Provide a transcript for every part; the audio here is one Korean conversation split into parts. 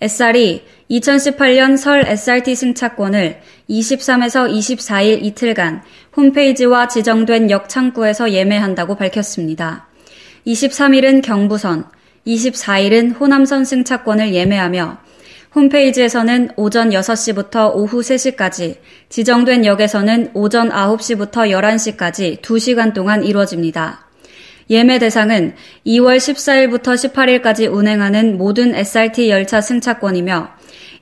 SR이 2018년 설 SRT 승차권을 23에서 24일 이틀간 홈페이지와 지정된 역 창구에서 예매한다고 밝혔습니다. 23일은 경부선, 24일은 호남선 승차권을 예매하며 홈페이지에서는 오전 6시부터 오후 3시까지, 지정된 역에서는 오전 9시부터 11시까지 2시간 동안 이루어집니다. 예매 대상은 2월 14일부터 18일까지 운행하는 모든 SRT 열차 승차권이며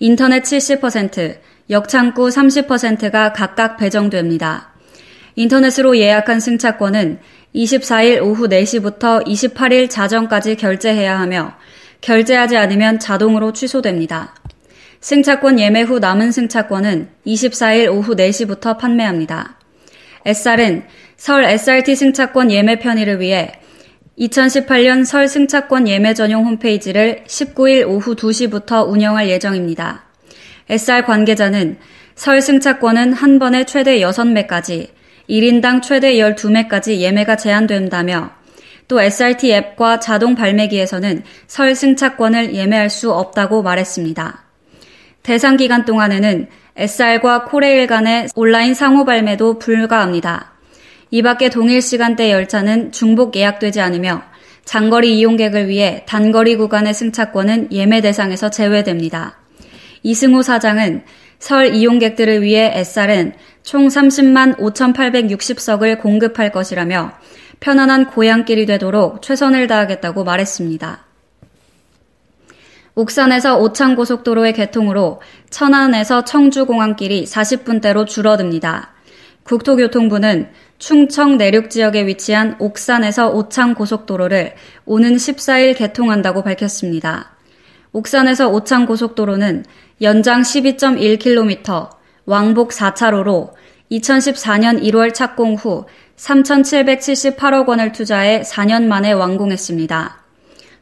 인터넷 70%, 역창구 30%가 각각 배정됩니다. 인터넷으로 예약한 승차권은 24일 오후 4시부터 28일 자정까지 결제해야 하며 결제하지 않으면 자동으로 취소됩니다. 승차권 예매 후 남은 승차권은 24일 오후 4시부터 판매합니다. SR은 설 SRT 승차권 예매 편의를 위해 2018년 설 승차권 예매 전용 홈페이지를 19일 오후 2시부터 운영할 예정입니다. SR 관계자는 설 승차권은 한 번에 최대 6매까지, 1인당 최대 12매까지 예매가 제한된다며 또 SRT 앱과 자동 발매기에서는 설 승차권을 예매할 수 없다고 말했습니다. 대상 기간 동안에는 SR과 코레일 간의 온라인 상호 발매도 불가합니다. 이 밖에 동일 시간대 열차는 중복 예약되지 않으며 장거리 이용객을 위해 단거리 구간의 승차권은 예매 대상에서 제외됩니다. 이승호 사장은 설 이용객들을 위해 SR은 총 30만 5,860석을 공급할 것이라며 편안한 고향길이 되도록 최선을 다하겠다고 말했습니다. 옥산에서 오창고속도로의 개통으로 천안에서 청주공항길이 40분대로 줄어듭니다. 국토교통부는 충청 내륙 지역에 위치한 옥산에서 오창고속도로를 오는 14일 개통한다고 밝혔습니다. 옥산에서 오창고속도로는 연장 12.1km, 왕복 4차로로 2014년 1월 착공 후 3,778억 원을 투자해 4년 만에 완공했습니다.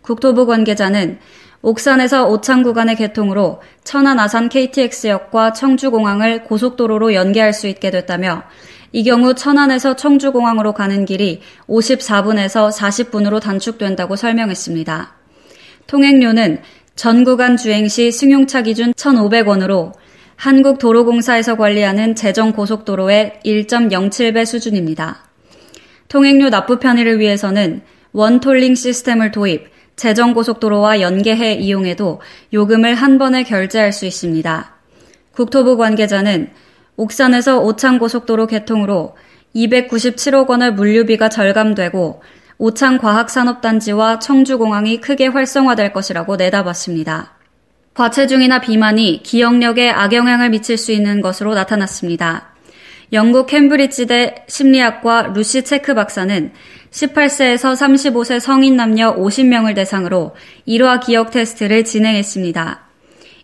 국토부 관계자는 옥산에서 오창 구간의 개통으로 천안 아산 KTX역과 청주공항을 고속도로로 연계할 수 있게 됐다며 이 경우 천안에서 청주공항으로 가는 길이 54분에서 40분으로 단축된다고 설명했습니다. 통행료는 전 구간 주행 시 승용차 기준 1,500원으로 한국도로공사에서 관리하는 제정고속도로의 1.07배 수준입니다. 통행료 납부 편의를 위해서는 원톨링 시스템을 도입, 제정고속도로와 연계해 이용해도 요금을 한 번에 결제할 수 있습니다. 국토부 관계자는 옥산에서 오창고속도로 개통으로 297억 원의 물류비가 절감되고 오창과학산업단지와 청주공항이 크게 활성화될 것이라고 내다봤습니다. 과체중이나 비만이 기억력에 악영향을 미칠 수 있는 것으로 나타났습니다. 영국 캠브리지대 심리학과 루시 체크 박사는 18세에서 35세 성인 남녀 50명을 대상으로 1화 기억 테스트를 진행했습니다.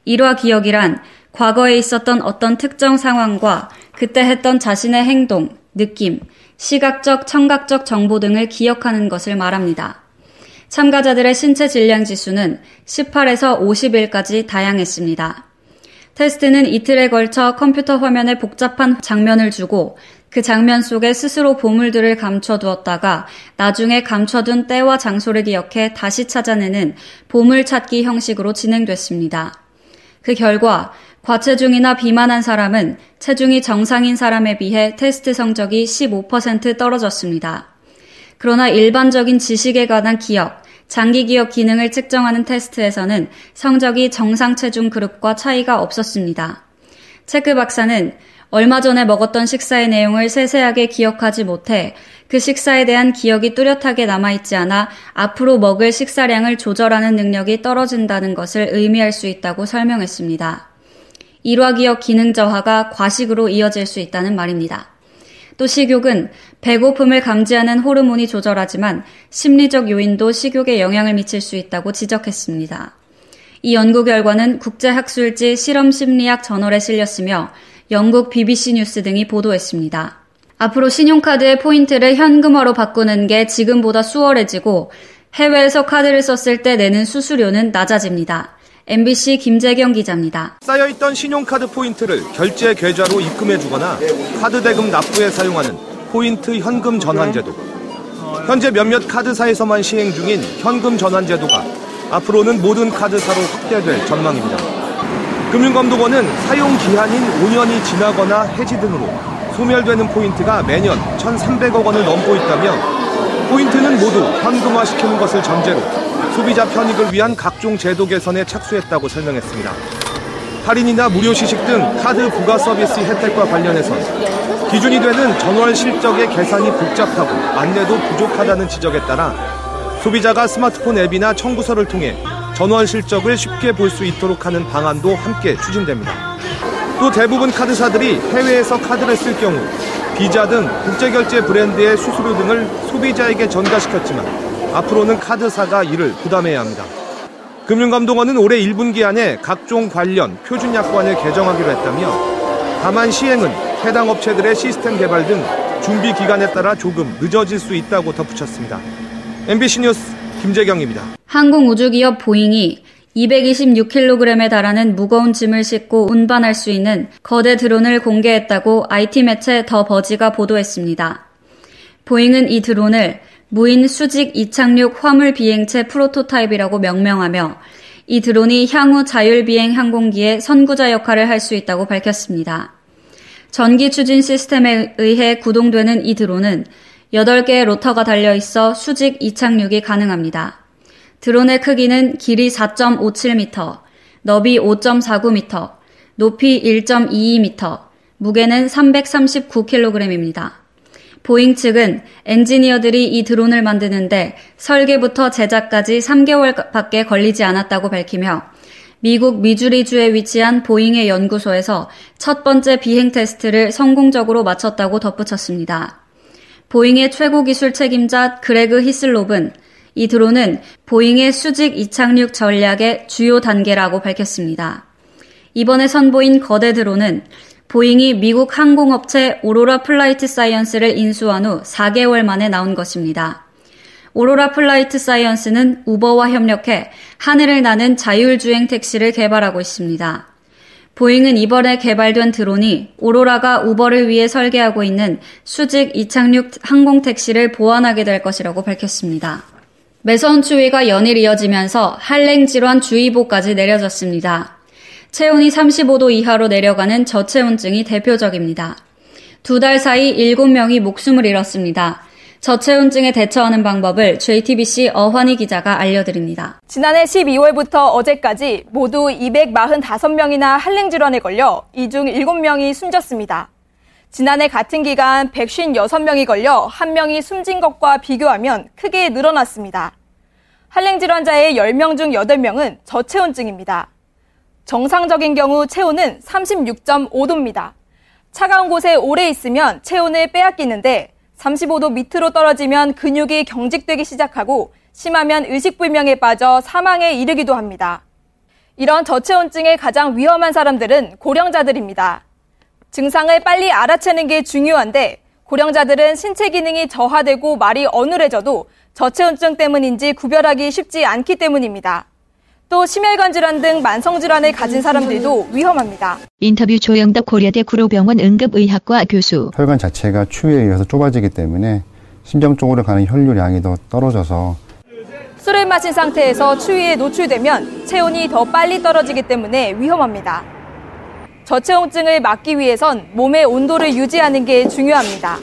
1화 기억이란 과거에 있었던 어떤 특정 상황과 그때 했던 자신의 행동, 느낌, 시각적, 청각적 정보 등을 기억하는 것을 말합니다. 참가자들의 신체 질량 지수는 18에서 50일까지 다양했습니다. 테스트는 이틀에 걸쳐 컴퓨터 화면에 복잡한 장면을 주고 그 장면 속에 스스로 보물들을 감춰두었다가 나중에 감춰둔 때와 장소를 기억해 다시 찾아내는 보물 찾기 형식으로 진행됐습니다. 그 결과 과체중이나 비만한 사람은 체중이 정상인 사람에 비해 테스트 성적이 15% 떨어졌습니다. 그러나 일반적인 지식에 관한 기억, 장기 기억 기능을 측정하는 테스트에서는 성적이 정상 체중 그룹과 차이가 없었습니다. 체크 박사는 얼마 전에 먹었던 식사의 내용을 세세하게 기억하지 못해 그 식사에 대한 기억이 뚜렷하게 남아있지 않아 앞으로 먹을 식사량을 조절하는 능력이 떨어진다는 것을 의미할 수 있다고 설명했습니다. 일화 기억 기능 저하가 과식으로 이어질 수 있다는 말입니다. 또 식욕은 배고픔을 감지하는 호르몬이 조절하지만 심리적 요인도 식욕에 영향을 미칠 수 있다고 지적했습니다. 이 연구 결과는 국제학술지 실험심리학 저널에 실렸으며 영국 BBC 뉴스 등이 보도했습니다. 앞으로 신용카드의 포인트를 현금화로 바꾸는 게 지금보다 수월해지고 해외에서 카드를 썼을 때 내는 수수료는 낮아집니다. MBC 김재경 기자입니다. 쌓여있던 신용카드 포인트를 결제 계좌로 입금해주거나 카드 대금 납부에 사용하는 포인트 현금 전환 제도. 현재 몇몇 카드사에서만 시행 중인 현금 전환 제도가 앞으로는 모든 카드사로 확대될 전망입니다. 금융감독원은 사용 기한인 5년이 지나거나 해지 등으로 소멸되는 포인트가 매년 1,300억 원을 넘고 있다며 포인트는 모두 현금화시키는 것을 전제로 소비자 편익을 위한 각종 제도 개선에 착수했다고 설명했습니다. 할인이나 무료 시식 등 카드 부가 서비스 혜택과 관련해서 기준이 되는 전월 실적의 계산이 복잡하고 안내도 부족하다는 지적에 따라 소비자가 스마트폰 앱이나 청구서를 통해 전월 실적을 쉽게 볼 수 있도록 하는 방안도 함께 추진됩니다. 또 대부분 카드사들이 해외에서 카드를 쓸 경우 비자 등 국제결제 브랜드의 수수료 등을 소비자에게 전가시켰지만 앞으로는 카드사가 이를 부담해야 합니다. 금융감독원은 올해 1분기 안에 각종 관련 표준 약관을 개정하기로 했다며 다만 시행은 해당 업체들의 시스템 개발 등 준비 기간에 따라 조금 늦어질 수 있다고 덧붙였습니다. MBC 뉴스 김재경입니다. 항공우주기업 보잉이 226kg에 달하는 무거운 짐을 싣고 운반할 수 있는 거대 드론을 공개했다고 IT 매체 더 버지가 보도했습니다. 보잉은 이 드론을 무인 수직 이착륙 화물 비행체 프로토타입이라고 명명하며 이 드론이 향후 자율비행 항공기의 선구자 역할을 할 수 있다고 밝혔습니다. 전기 추진 시스템에 의해 구동되는 이 드론은 8개의 로터가 달려 있어 수직 이착륙이 가능합니다. 드론의 크기는 길이 4.57m, 너비 5.49m, 높이 1.22m, 무게는 339kg입니다. 보잉 측은 엔지니어들이 이 드론을 만드는데 설계부터 제작까지 3개월밖에 걸리지 않았다고 밝히며 미국 미주리주에 위치한 보잉의 연구소에서 첫 번째 비행 테스트를 성공적으로 마쳤다고 덧붙였습니다. 보잉의 최고 기술 책임자 그레그 히슬롭은 이 드론은 보잉의 수직 이착륙 전략의 주요 단계라고 밝혔습니다. 이번에 선보인 거대 드론은 보잉이 미국 항공업체 오로라 플라이트 사이언스를 인수한 후 4개월 만에 나온 것입니다. 오로라 플라이트 사이언스는 우버와 협력해 하늘을 나는 자율주행 택시를 개발하고 있습니다. 보잉은 이번에 개발된 드론이 오로라가 우버를 위해 설계하고 있는 수직 이착륙 항공 택시를 보완하게 될 것이라고 밝혔습니다. 매서운 추위가 연일 이어지면서 한랭 질환 주의보까지 내려졌습니다. 체온이 35도 이하로 내려가는 저체온증이 대표적입니다. 두 달 사이 7명이 목숨을 잃었습니다. 저체온증에 대처하는 방법을 JTBC 어환희 기자가 알려드립니다. 지난해 12월부터 어제까지 모두 245명이나 한랭 질환에 걸려 이 중 7명이 숨졌습니다. 지난해 같은 기간 156명이 걸려 1명이 숨진 것과 비교하면 크게 늘어났습니다. 한랭 질환자의 10명 중 8명은 저체온증입니다. 정상적인 경우 체온은 36.5도입니다. 차가운 곳에 오래 있으면 체온을 빼앗기는데 35도 밑으로 떨어지면 근육이 경직되기 시작하고 심하면 의식불명에 빠져 사망에 이르기도 합니다. 이런 저체온증의 가장 위험한 사람들은 고령자들입니다. 증상을 빨리 알아채는 게 중요한데 고령자들은 신체 기능이 저하되고 말이 어눌해져도 저체온증 때문인지 구별하기 쉽지 않기 때문입니다. 또 심혈관 질환 등 만성 질환을 가진 사람들도 위험합니다. 인터뷰 조영덕 고려대 구로병원 응급의학과 교수. 혈관 자체가 추위에 의해서 좁아지기 때문에 심장 쪽으로 가는 혈류량이 더 떨어져서 술을 마신 상태에서 추위에 노출되면 체온이 더 빨리 떨어지기 때문에 위험합니다. 저체온증을 막기 위해선 몸의 온도를 유지하는 게 중요합니다.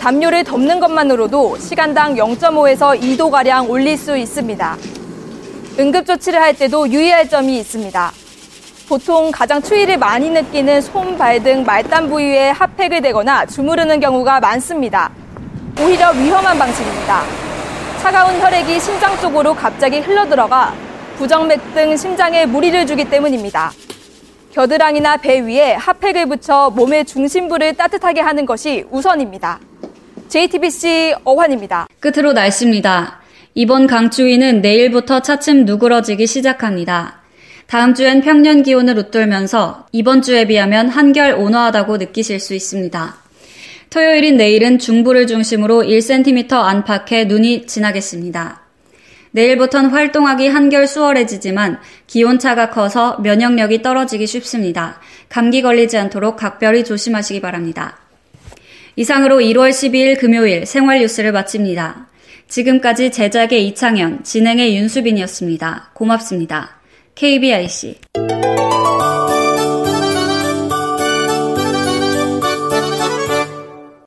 담요를 덮는 것만으로도 시간당 0.5에서 2도가량 올릴 수 있습니다. 응급조치를 할 때도 유의할 점이 있습니다. 보통 가장 추위를 많이 느끼는 손, 발 등 말단 부위에 핫팩을 대거나 주무르는 경우가 많습니다. 오히려 위험한 방식입니다. 차가운 혈액이 심장 쪽으로 갑자기 흘러들어가 부정맥 등 심장에 무리를 주기 때문입니다. 겨드랑이나 배 위에 핫팩을 붙여 몸의 중심부를 따뜻하게 하는 것이 우선입니다. JTBC 어환입니다. 끝으로 날씨입니다. 이번 강추위는 내일부터 차츰 누그러지기 시작합니다. 다음 주엔 평년 기온을 웃돌면서 이번 주에 비하면 한결 온화하다고 느끼실 수 있습니다. 토요일인 내일은 중부를 중심으로 1cm 안팎의 눈이 지나겠습니다. 내일부터는 활동하기 한결 수월해지지만 기온차가 커서 면역력이 떨어지기 쉽습니다. 감기 걸리지 않도록 각별히 조심하시기 바랍니다. 이상으로 1월 12일 금요일 생활 뉴스를 마칩니다. 지금까지 제작의 이창현, 진행의 윤수빈이었습니다. 고맙습니다. KBIC